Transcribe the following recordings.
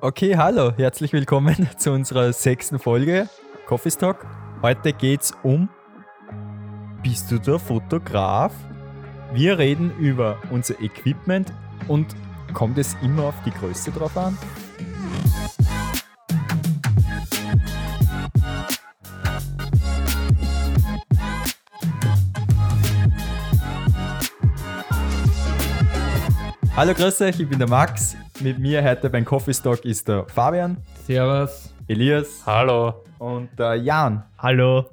Okay, hallo, herzlich willkommen zu unserer sechsten Folge Coffee Stock. Heute geht's um Bist du der Fotograf? Wir reden über unser Equipment und kommt es immer auf die Größe drauf an? Hallo, grüß euch, ich bin der Max. Mit mir heute beim Coffee Stock ist der Fabian, Servus. Elias Hallo. und der Jan. Hallo.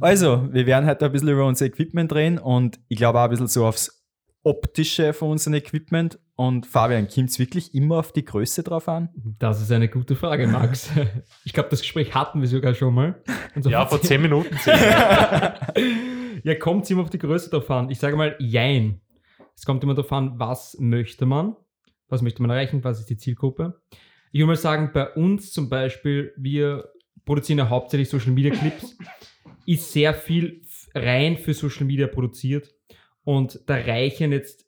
Also, wir werden heute ein bisschen über unser Equipment reden und ich glaube auch ein bisschen so aufs Optische von unserem Equipment. Und Fabian, kommt es wirklich immer auf die Größe drauf an? Das ist eine gute Frage, Max. Ich glaube, das Gespräch hatten wir sogar schon mal. So Ja, vor zehn Minuten. ja, kommt es immer auf die Größe drauf an. Ich sage mal, jein. Es kommt immer darauf an, was möchte man, was möchte man erreichen, was ist die Zielgruppe. Ich würde mal sagen, bei uns zum Beispiel, wir produzieren ja hauptsächlich Social Media Clips, ist sehr viel rein für Social Media produziert und da reichen jetzt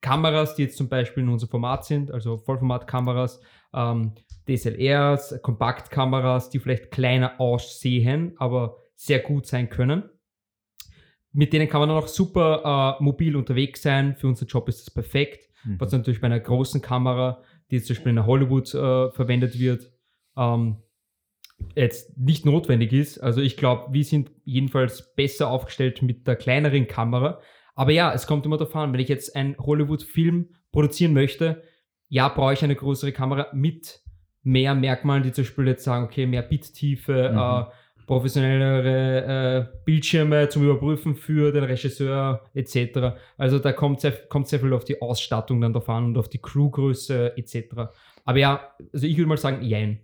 Kameras, die jetzt zum Beispiel in unserem Format sind, also Vollformatkameras, ähm, DSLRs, Kompaktkameras, die vielleicht kleiner aussehen, aber sehr gut sein können. Mit denen kann man dann auch super äh, mobil unterwegs sein. Für unseren Job ist das perfekt. Was natürlich bei einer großen Kamera, die jetzt zum Beispiel in Hollywood äh, verwendet wird, ähm, jetzt nicht notwendig ist. Also ich glaube, wir sind jedenfalls besser aufgestellt mit der kleineren Kamera. Aber ja, es kommt immer darauf an, wenn ich jetzt einen Hollywood-Film produzieren möchte, ja, brauche ich eine größere Kamera mit mehr Merkmalen, die zum Beispiel jetzt sagen, okay, mehr Bittiefe, Mhm. äh, professionellere äh, Bildschirme zum Überprüfen für den Regisseur etc. Also da kommt sehr, kommt sehr viel auf die Ausstattung dann drauf an und auf die Crewgröße etc. Aber ja, also ich würde mal sagen, jein.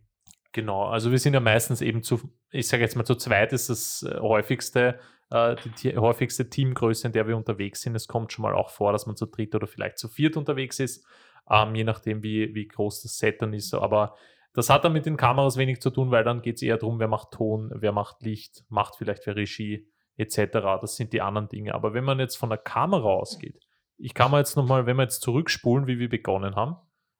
Genau, also wir sind ja meistens eben zu, ich sage jetzt mal zu zweit ist das äh, häufigste, äh, die, die häufigste Teamgröße, in der wir unterwegs sind. Es kommt schon mal auch vor, dass man zu dritt oder vielleicht zu viert unterwegs ist, ähm, je nachdem, wie, wie groß das Set dann ist. Aber das hat dann mit den Kameras wenig zu tun, weil dann geht es eher darum, wer macht Ton, wer macht Licht, macht vielleicht wer Regie etc. Das sind die anderen Dinge. Aber wenn man jetzt von der Kamera ausgeht, ich kann mal jetzt nochmal, wenn wir jetzt zurückspulen, wie wir begonnen haben,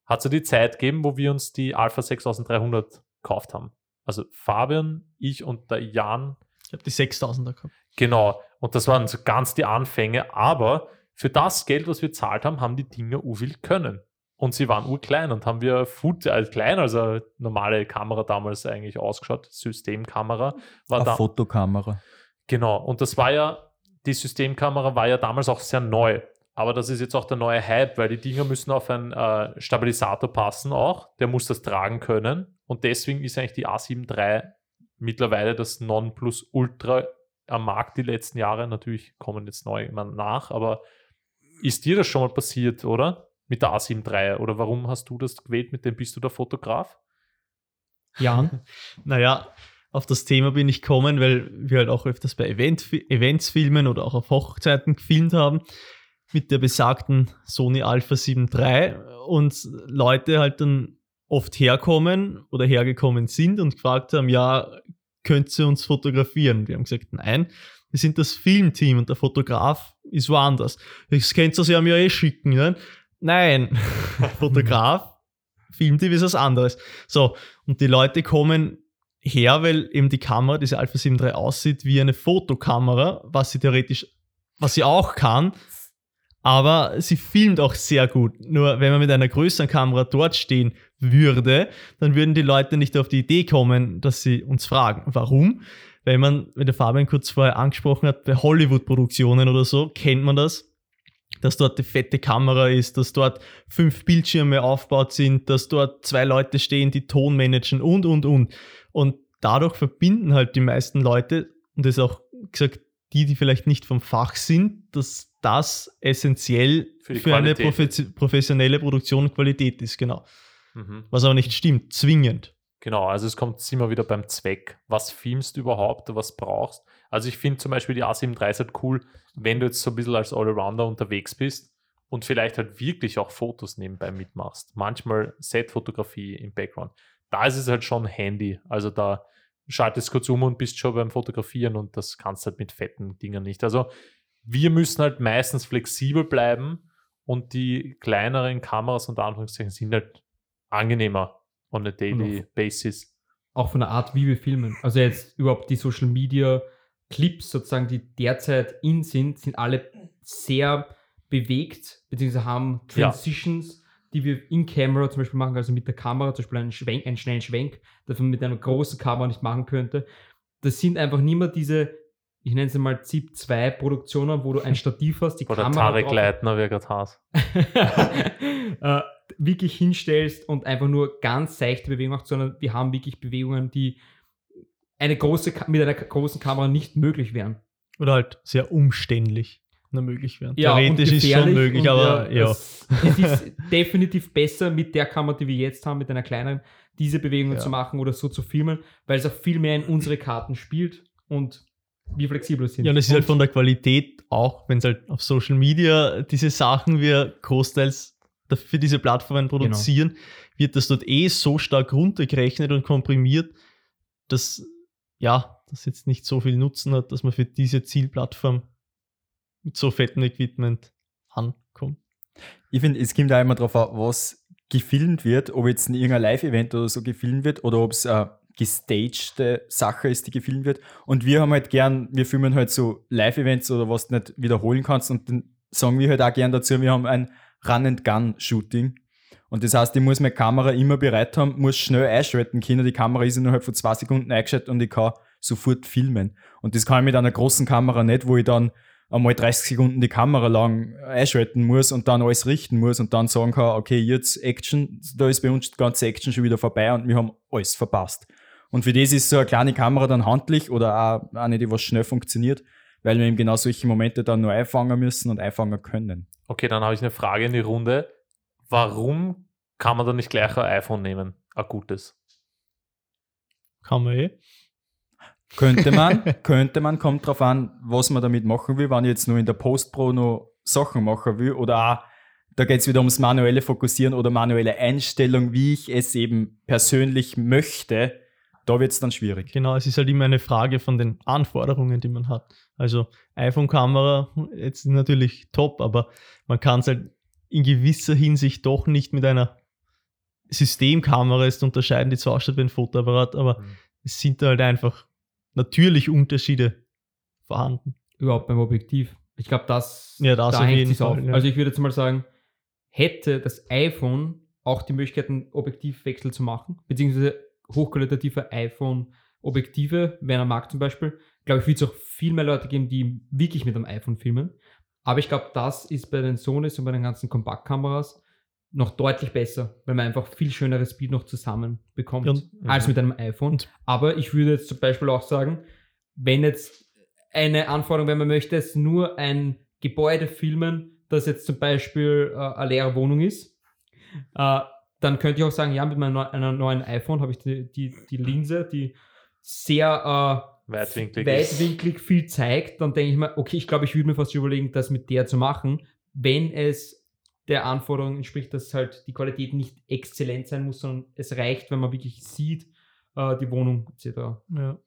hat es ja die Zeit gegeben, wo wir uns die Alpha 6300 gekauft haben. Also Fabian, ich und der Jan, Ich habe die 6000er gehabt. genau. Und das waren so ganz die Anfänge. Aber für das Geld, was wir zahlt haben, haben die Dinger urviel können. Und sie waren urklein und haben wir Foot, als klein, als eine normale Kamera damals eigentlich ausgeschaut. Systemkamera war Eine da. Fotokamera. Genau, und das war ja, die Systemkamera war ja damals auch sehr neu. Aber das ist jetzt auch der neue Hype, weil die Dinger müssen auf einen äh, Stabilisator passen auch. Der muss das tragen können. Und deswegen ist eigentlich die A7 III mittlerweile das Nonplusultra am Markt die letzten Jahre. Natürlich kommen jetzt neue immer nach, aber ist dir das schon mal passiert, oder? Mit der A7 III? Oder warum hast du das gewählt? Mit dem bist du der Fotograf? Jan? Naja, auf das Thema bin ich gekommen, weil wir halt auch öfters bei Event, Events filmen oder auch auf Hochzeiten gefilmt haben mit der besagten Sony Alpha 7 III und Leute halt dann oft herkommen oder hergekommen sind und gefragt haben, ja, könnt ihr uns fotografieren? Wir haben gesagt, nein, wir sind das Filmteam und der Fotograf ist woanders. Das könnt ihr ja mir eh schicken, ne? Nein, Fotograf, Filmteam ist was anderes. So, und die Leute kommen her, weil eben die Kamera, diese Alpha 7 III aussieht wie eine Fotokamera, was sie theoretisch, was sie auch kann, aber sie filmt auch sehr gut. Nur wenn man mit einer größeren Kamera dort stehen würde, dann würden die Leute nicht auf die Idee kommen, dass sie uns fragen. Warum? Weil man, wenn der Fabian kurz vorher angesprochen hat, bei Hollywood-Produktionen oder so, kennt man das, dass dort die fette Kamera ist, dass dort fünf Bildschirme aufgebaut sind, dass dort zwei Leute stehen, die Ton managen und, und, und. Und dadurch verbinden halt die meisten Leute, und das ist auch gesagt, die, die vielleicht nicht vom Fach sind, dass das essentiell Für für, eine profe- professionelle Produktion und Qualität ist, genau. Mhm. Was aber nicht stimmt, zwingend. Genau, also es kommt immer wieder beim Zweck. Was filmst du überhaupt, was brauchst? Also ich finde zum Beispiel die A7 III ist halt cool, wenn du jetzt so ein bisschen als Allrounder unterwegs bist und vielleicht halt wirklich auch Fotos nebenbei mitmachst. Manchmal Set-Fotografie im Background. Da ist es halt schon handy. Also da schaltest kurz um und bist schon beim Fotografieren und das kannst halt mit fetten Dingen nicht. Also wir müssen halt meistens flexibel bleiben und die kleineren Kameras unter Anführungszeichen sind halt angenehmer on a daily Und basis. Auch von der Art, wie wir filmen. Also jetzt überhaupt die Social Media Clips sozusagen, die derzeit in sind, sind alle sehr bewegt, beziehungsweise haben Ja. Transitions, die wir in Camera zum Beispiel machen, also mit der Kamera, zum Beispiel einen, Schwenk, einen schnellen Schwenk, das man mit einer großen Kamera nicht machen könnte. Das sind einfach nicht mehr diese, ich nenne es mal ZIP 2 Produktionen, wo du ein Stativ hast, die Oder Kamera Tarek Leitner, wer gerade hast. äh, wirklich hinstellst und einfach nur ganz seichte Bewegungen machst, sondern wir haben wirklich Bewegungen, die eine große, mit einer großen Kamera nicht möglich wären. Oder halt sehr umständlich nur möglich wären. und Theoretisch ist schon möglich, aber äh, ja. Es, es ist definitiv besser mit der Kamera, die wir jetzt haben, mit einer kleineren, diese Bewegungen Ja. zu machen oder so zu filmen, weil es auch viel mehr in unsere Karten spielt und wir flexibler sind. Ja, und es ist halt von der Qualität auch, wenn es halt auf Social Media diese Sachen wir großteils für diese Plattformen Genau. produzieren, wird das dort eh so stark runtergerechnet und komprimiert, dass ja, das jetzt nicht so viel Nutzen hat, dass man für diese Zielplattform mit so fettem Equipment ankommt. Ich finde, es kommt auch immer darauf an, was gefilmt wird, ob jetzt in irgendein Live-Event oder so gefilmt wird oder ob es eine gestagte Sache ist, die gefilmt wird. Und wir haben halt gern, wir filmen halt so Live-Events oder was du nicht wiederholen kannst und dann sagen wir halt auch gern dazu, wir haben ein Run-and-Gun-Shooting. Und das heißt, ich muss meine Kamera immer bereit haben, muss schnell einschalten können. Die Kamera ist innerhalb von zwei Sekunden eingeschaltet und ich kann sofort filmen. Und das kann ich mit einer großen Kamera nicht, wo ich dann einmal 30 Sekunden die Kamera lang einschalten muss und dann alles richten muss und dann sagen kann, okay, jetzt Action, da ist bei uns die ganze Action schon wieder vorbei und wir haben alles verpasst. Und für das ist so eine kleine Kamera dann handlich oder auch eine, die was schnell funktioniert, weil wir eben genau solche Momente dann nur einfangen müssen und einfangen können. Okay, dann habe ich eine Frage in die Runde. Warum kann man da nicht gleich ein iPhone nehmen? Ein gutes. Kann man eh. Könnte man, könnte man, kommt drauf an, was man damit machen will, wenn ich jetzt nur in der Post-Pro noch Sachen machen will oder auch, da geht es wieder ums manuelle Fokussieren oder manuelle Einstellung, wie ich es eben persönlich möchte, da wird es dann schwierig. Genau, es ist halt immer eine Frage von den Anforderungen, die man hat. Also iPhone-Kamera jetzt natürlich top, aber man kann es halt in gewisser Hinsicht doch nicht mit einer Systemkamera jetzt unterscheiden, die zwar ausschaut wie ein Fotoapparat, aber Mhm. es sind da halt einfach natürlich Unterschiede vorhanden. überhaupt beim Objektiv. Ich glaube, das, Ja, das da auf hängt jeden sich's auf. Ja. Also ich würde jetzt mal sagen, hätte das iPhone auch die Möglichkeit, einen Objektivwechsel zu machen, beziehungsweise hochqualitative iPhone-Objektive, wenn er mag zum Beispiel, glaube ich, wird es auch viel mehr Leute geben, die wirklich mit einem iPhone filmen. Aber ich glaube, das ist bei den Sonys und bei den ganzen Kompaktkameras noch deutlich besser, weil man einfach viel schöneres Bild noch zusammen bekommt und- als mit einem iPhone. Aber ich würde jetzt zum Beispiel auch sagen, wenn jetzt eine Anforderung, wenn man möchte, ist nur ein Gebäude filmen, das jetzt zum Beispiel äh, eine leere Wohnung ist, äh, dann könnte ich auch sagen, ja, mit meinem neu, einer neuen iPhone habe ich die, die, die Linse, die sehr äh, Weitwinklig weitwinklig viel zeigt, dann denke ich mir, okay, ich glaube, ich würde mir fast überlegen, das mit der zu machen, wenn es der Anforderung entspricht, dass halt die Qualität nicht exzellent sein muss, sondern es reicht, wenn man wirklich sieht, äh, die Wohnung etc. Ja.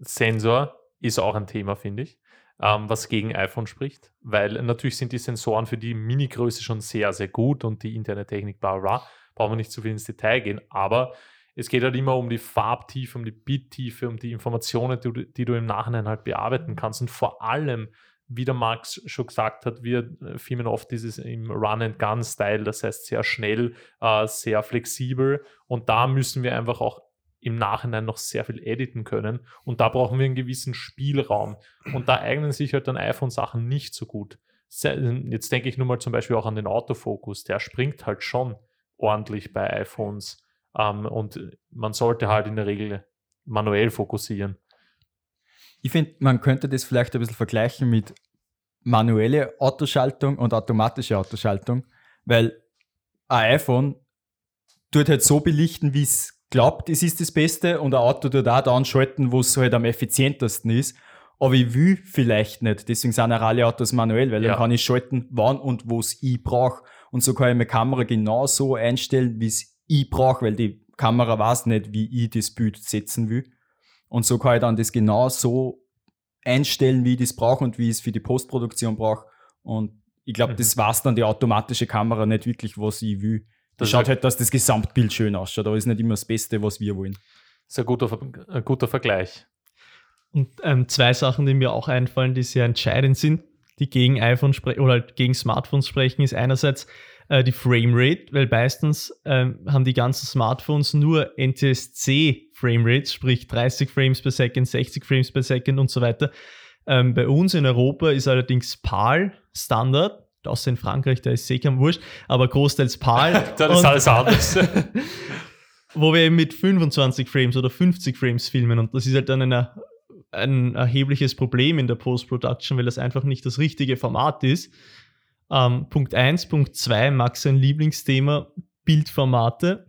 Sensor ist auch ein Thema, finde ich, ähm, was gegen iPhone spricht, weil natürlich sind die Sensoren für die Mini-Größe schon sehr, sehr gut und die interne Technik, bla bla, brauchen wir nicht zu viel ins Detail gehen, aber es geht halt immer um die Farbtiefe, um die Bittiefe, um die Informationen, die, du- die du im Nachhinein halt bearbeiten kannst. Und vor allem, wie der Max schon gesagt hat, wir äh, filmen oft dieses im Run-and-Gun-Style, das heißt sehr schnell, äh, sehr flexibel. Und da müssen wir einfach auch im Nachhinein noch sehr viel editen können. Und da brauchen wir einen gewissen Spielraum. Und da eignen sich halt dann iPhone-Sachen nicht so gut. Jetzt denke ich nur mal zum Beispiel auch an den Autofokus. Der springt halt schon ordentlich bei iPhones. Ähm, und man sollte halt in der Regel manuell fokussieren. Ich finde, man könnte das vielleicht ein bisschen vergleichen mit manuelle Autoschaltung und automatische Autoschaltung, weil ein iPhone tut halt so belichten, wie es glaubt, es ist das Beste und ein Auto tut auch dann schalten, wo es halt am effizientesten ist. Aber ich will vielleicht nicht. Deswegen sind auch alle Autos manuell, weil Ja. dann kann ich schalten, wann und wo es ich brauche. Und so kann ich meine Kamera genau so einstellen, wie es ich brauche, weil die Kamera weiß nicht, wie ich das Bild setzen will. Und so kann ich dann das genau so einstellen, wie ich das brauche und wie ich es für die Postproduktion brauche. Und ich glaube, Mhm. das weiß dann die automatische Kamera nicht wirklich, was ich will. Das schaut halt, dass das Gesamtbild schön ausschaut, aber ist nicht immer das Beste, was wir wollen. ist ein guter, ein guter Vergleich. Und ähm, zwei Sachen, die mir auch einfallen, die sehr entscheidend sind, die gegen iPhone oder halt gegen Smartphones sprechen, ist einerseits äh, die Framerate, weil meistens ähm, haben die ganzen Smartphones nur NTSC Framerates, sprich 30 Frames per Second, 60 Frames per Second und so weiter. Ähm, bei uns in Europa ist allerdings PAL Standard, außer in Frankreich, da ist sicher wurscht, aber großteils PAL. Dann ist alles anders. wo wir eben mit 25 Frames oder 50 Frames filmen und das ist halt dann eine, ein erhebliches Problem in der Post-Production, weil das einfach nicht das richtige Format ist. Ähm, Punkt 1, Punkt 2, Max sein Lieblingsthema, Bildformate.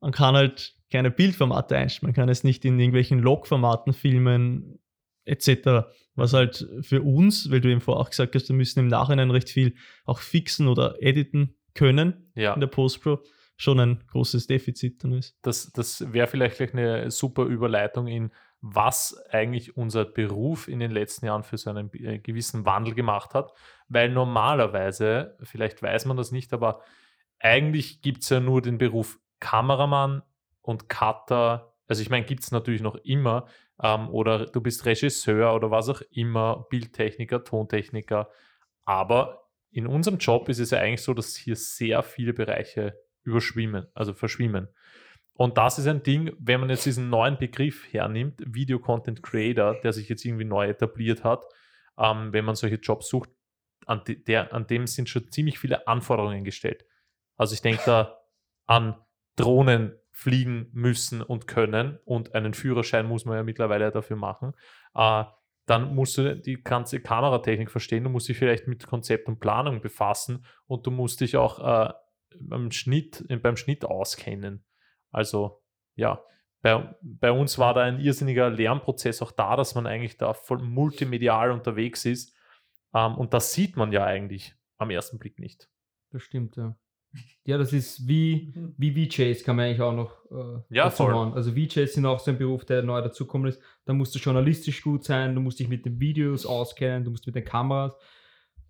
Man kann halt keine Bildformate einstellen, man kann es nicht in irgendwelchen Log-Formaten filmen, etc. Was halt für uns, weil du eben vorher auch gesagt hast, wir müssen im Nachhinein recht viel auch fixen oder editen können ja. in der Post-Pro, schon ein großes Defizit dann ist. das, das wäre vielleicht gleich eine super Überleitung in, was eigentlich unser Beruf in den letzten Jahren für so einen äh, gewissen Wandel gemacht hat. Weil normalerweise, vielleicht weiß man das nicht, aber eigentlich gibt es ja nur den Beruf Kameramann und Cutter. Also ich meine, gibt es natürlich noch immer. Ähm, oder du bist Regisseur oder was auch immer, Bildtechniker, Tontechniker. Aber in unserem Job ist es ja eigentlich so, dass hier sehr viele Bereiche überschwimmen, also verschwimmen. Und das ist ein Ding, wenn man jetzt diesen neuen Begriff hernimmt, Video Content Creator, der sich jetzt irgendwie neu etabliert hat, ähm, wenn man solche Jobs sucht, an, de, der, an dem sind schon ziemlich viele Anforderungen gestellt. Also ich denke da an Drohnen fliegen müssen und können und einen Führerschein muss man ja mittlerweile dafür machen. Äh, dann musst du die ganze Kameratechnik verstehen, du musst dich vielleicht mit Konzept und Planung befassen und du musst dich auch äh, beim, Schnitt, äh, beim Schnitt auskennen. Also ja, bei, bei uns war da ein irrsinniger Lernprozess auch da, dass man eigentlich da voll multimedial unterwegs ist. Ähm, und das sieht man ja eigentlich am ersten Blick nicht. Das stimmt, ja. Ja, das ist wie, wie VJs, kann man eigentlich auch noch äh, Ja, voll. machen. Also VJs sind auch so ein Beruf, der neu dazukommen ist. Da musst du journalistisch gut sein, du musst dich mit den Videos auskennen, du musst mit den Kameras.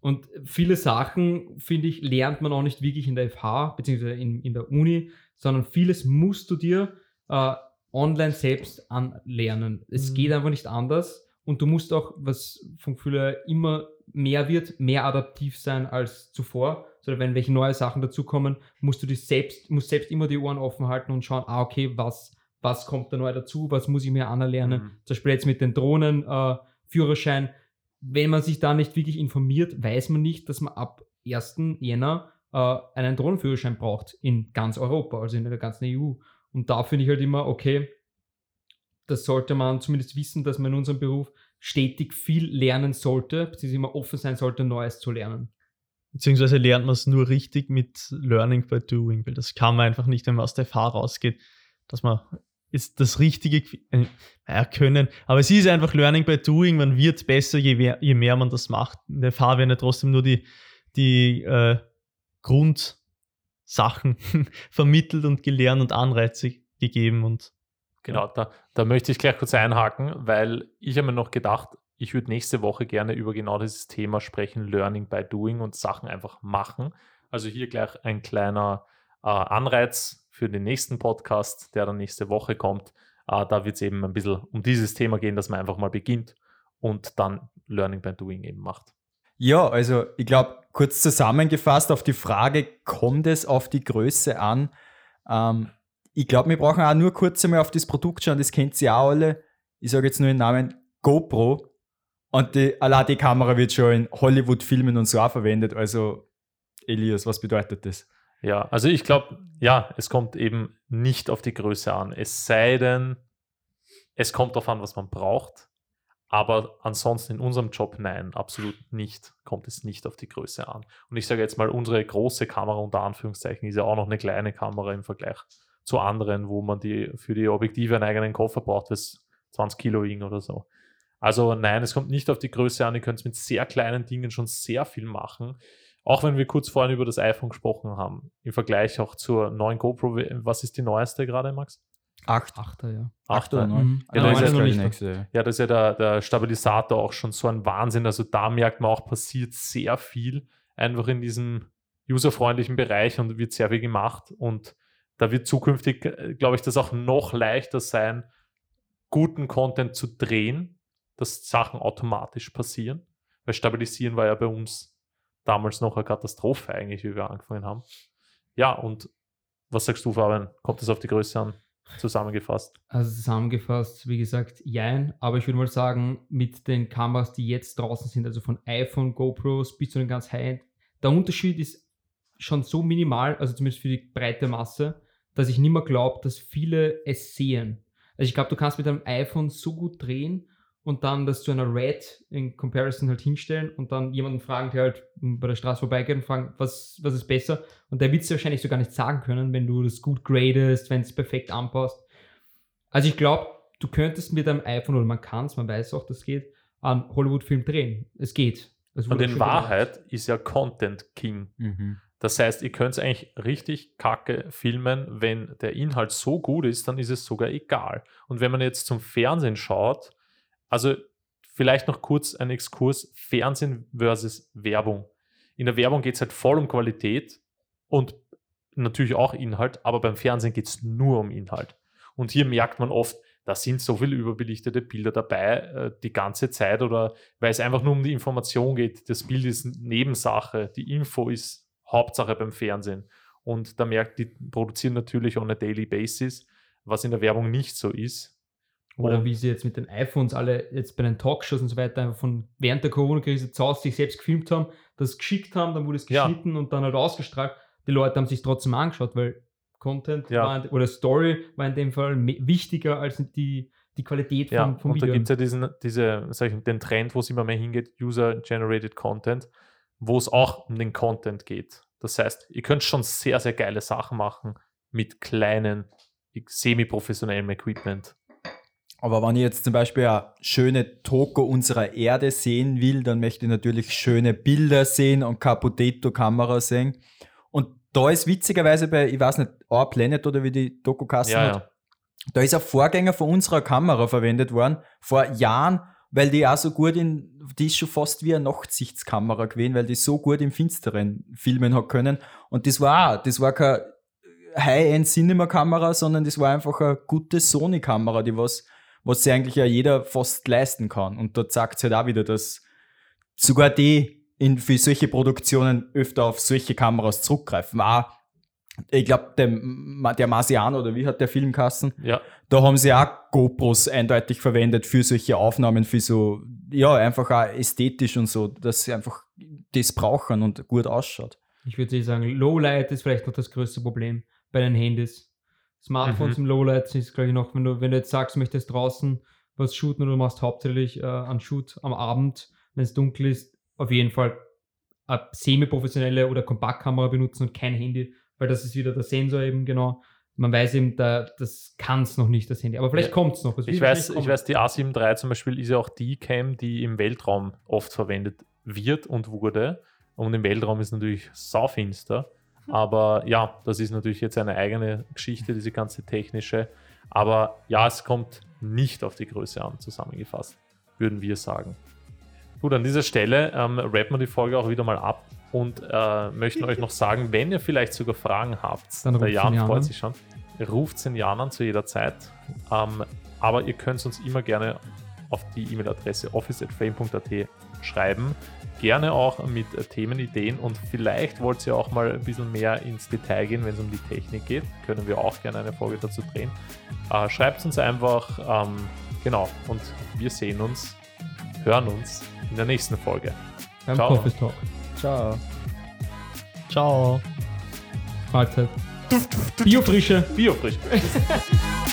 Und viele Sachen, finde ich, lernt man auch nicht wirklich in der FH, beziehungsweise in, in der Uni, sondern vieles musst du dir äh, online selbst anlernen. Es Mhm. geht einfach nicht anders. Und du musst auch, was vom Gefühl her immer mehr wird, mehr adaptiv sein als zuvor. So, wenn welche neue Sachen dazukommen, musst du dich selbst, musst selbst immer die Ohren offen halten und schauen, ah, okay, was, was kommt da neu dazu, was muss ich mir anerlernen. Mhm. Zum Beispiel jetzt mit den Drohnen, äh, Führerschein. Wenn man sich da nicht wirklich informiert, weiß man nicht, dass man ab 1. Jänner äh, einen Drohnenführerschein braucht in ganz Europa, also in der ganzen EU. Und da finde ich halt immer, okay, das sollte man zumindest wissen, dass man in unserem Beruf stetig viel lernen sollte, beziehungsweise immer offen sein sollte, Neues zu lernen. Beziehungsweise lernt man es nur richtig mit Learning by Doing, weil das kann man einfach nicht, wenn man aus der FH rausgeht, dass man ist das Richtige äh, können. Aber es ist einfach Learning by Doing, man wird besser, je mehr, je mehr man das macht. In der FH werden ja trotzdem nur die, die äh, Grundsachen vermittelt und gelernt und Anreize gegeben und Genau, da, da möchte ich gleich kurz einhaken, weil ich habe mir noch gedacht, ich würde nächste Woche gerne über genau dieses Thema sprechen, Learning by Doing und Sachen einfach machen. Also hier gleich ein kleiner äh, Anreiz für den nächsten Podcast, der dann nächste Woche kommt. Äh, da wird es eben ein bisschen um dieses Thema gehen, dass man einfach mal beginnt und dann Learning by Doing eben macht. Ja, also ich glaube, kurz zusammengefasst auf die Frage, kommt es auf die Größe an? Ähm, ich glaube, wir brauchen auch nur kurz einmal auf das Produkt schauen, das kennt ihr auch alle. Ich sage jetzt nur den Namen GoPro. Und die, allein die Kamera wird schon in Hollywood-Filmen und so auch verwendet. Also, Elias, was bedeutet das? Ja, also ich glaube, ja, es kommt eben nicht auf die Größe an. Es sei denn, es kommt darauf an, was man braucht. Aber ansonsten in unserem Job, nein, absolut nicht, kommt es nicht auf die Größe an. Und ich sage jetzt mal, unsere große Kamera unter Anführungszeichen ist ja auch noch eine kleine Kamera im Vergleich zu anderen, wo man die für die Objektive einen eigenen Koffer braucht, das 20 Kilo wiegen oder so. Also nein, es kommt nicht auf die Größe an. Ihr könnt mit sehr kleinen Dingen schon sehr viel machen. Auch wenn wir kurz vorhin über das iPhone gesprochen haben, im Vergleich auch zur neuen GoPro. Was ist die neueste gerade, Max? Acht. Achter, ja. Acht oder Achter. neun? Mhm. Ja, Ja, ist ja die nächste. Ja, da ist ja der, der Stabilisator auch schon so ein Wahnsinn. Also da merkt man auch, passiert sehr viel einfach in diesem userfreundlichen Bereich und wird sehr viel gemacht. Und da wird zukünftig, äh, glaube ich, das auch noch leichter sein, guten Content zu drehen, dass Sachen automatisch passieren. Weil stabilisieren war ja bei uns damals noch eine Katastrophe eigentlich, wie wir angefangen haben. Ja, und was sagst du, Fabian? Kommt das auf die Größe an? Zusammengefasst. Also zusammengefasst, wie gesagt, jein, aber ich würde mal sagen, mit den Kameras, die jetzt draußen sind, also von iPhone, GoPros bis zu den ganz High-End, der Unterschied ist schon so minimal, also zumindest für die breite Masse, dass ich nicht mehr glaube, dass viele es sehen. Also ich glaube, du kannst mit einem iPhone so gut drehen und dann das zu einer Red in Comparison halt hinstellen und dann jemanden fragen, der halt bei der Straße vorbeigeht und fragen, was, was ist besser? Und der wird es wahrscheinlich so gar nicht sagen können, wenn du das gut gradest, wenn es perfekt anpasst. Also ich glaube, du könntest mit einem iPhone oder man kann es, man weiß auch, das geht, einen Hollywood-Film drehen. Es geht. Und in Wahrheit gemacht. ist ja Content King. Mhm. Das heißt, ihr könnt es eigentlich richtig kacke filmen. Wenn der Inhalt so gut ist, dann ist es sogar egal. Und wenn man jetzt zum Fernsehen schaut, also vielleicht noch kurz ein Exkurs: Fernsehen versus Werbung. In der Werbung geht es halt voll um Qualität und natürlich auch Inhalt, aber beim Fernsehen geht es nur um Inhalt. Und hier merkt man oft, da sind so viele überbelichtete Bilder dabei äh, die ganze Zeit oder weil es einfach nur um die Information geht. Das Bild ist Nebensache, die Info ist Hauptsache beim Fernsehen. Und da merkt, die produzieren natürlich on a daily basis, was in der Werbung nicht so ist. Oder wie sie jetzt mit den iPhones alle jetzt bei den Talkshows und so weiter einfach von während der Corona-Krise zu Hause sich selbst gefilmt haben, das geschickt haben, dann wurde es geschnitten ja. und dann halt ausgestrahlt. Die Leute haben sich trotzdem angeschaut, weil Content ja. war, oder Story war in dem Fall wichtiger als die, die Qualität vom, ja, vom und Video. Da gibt es ja diesen, diese, ich, den Trend, wo es immer mehr hingeht, User-Generated Content, wo es auch um den Content geht. Das heißt, ihr könnt schon sehr, sehr geile Sachen machen mit kleinen, semi-professionellem Equipment. Aber wenn ich jetzt zum Beispiel eine schöne Toko unserer Erde sehen will, dann möchte ich natürlich schöne Bilder sehen und Capotetto-Kamera sehen. Und da ist witzigerweise bei, ich weiß nicht, Our Planet oder wie die Doku-Kasse ja, hat, da ist ein Vorgänger von unserer Kamera verwendet worden, vor Jahren, weil die auch so gut in, die ist schon fast wie eine Nachtsichtskamera gewesen, weil die so gut im Finsteren filmen hat können. Und das war auch, das war keine High-End-Cinema-Kamera, sondern das war einfach eine gute Sony-Kamera, die was was sich eigentlich ja jeder fast leisten kann. Und da zeigt es halt auch wieder, dass sogar die in, für solche Produktionen öfter auf solche Kameras zurückgreifen. War, ich glaube, der, der Marsian oder wie hat der Filmkassen? Ja. Da haben sie auch GoPros eindeutig verwendet für solche Aufnahmen, für so, ja, einfach auch ästhetisch und so, dass sie einfach das brauchen und gut ausschaut. Ich würde sagen, Lowlight ist vielleicht noch das größte Problem bei den Handys. Smartphones mhm. im Lowlight ist, glaube ich, noch, wenn du, wenn du jetzt sagst, du möchtest draußen was shooten oder du machst hauptsächlich äh, einen Shoot am Abend, wenn es dunkel ist, auf jeden Fall eine semi-professionelle oder Kompaktkamera benutzen und kein Handy, weil das ist wieder der Sensor eben genau. Man weiß eben, da, das kann es noch nicht, das Handy. Aber vielleicht ja. kommt es noch. Ich weiß, ich weiß, die A7 III zum Beispiel ist ja auch die Cam, die im Weltraum oft verwendet wird und wurde. Und im Weltraum ist natürlich saufinster. Aber ja, das ist natürlich jetzt eine eigene Geschichte, diese ganze technische. Aber ja, es kommt nicht auf die Größe an, zusammengefasst, würden wir sagen. Gut, an dieser Stelle ähm, rappen wir die Folge auch wieder mal ab und äh, möchten euch noch sagen, wenn ihr vielleicht sogar Fragen habt, Dann der Jan freut sich schon, ruft den Jan an zu jeder Zeit. Ähm, aber ihr könnt uns immer gerne auf die E-Mail-Adresse office.frame.at schreiben gerne auch mit Themenideen und vielleicht wollt ihr auch mal ein bisschen mehr ins Detail gehen, wenn es um die Technik geht. Können wir auch gerne eine Folge dazu drehen. Äh, schreibt uns einfach, ähm, genau, und wir sehen uns, hören uns in der nächsten Folge. Beim Ciao. Coffee Talk. Ciao. Ciao. Mahlzeit. Biofrische. Biofrische.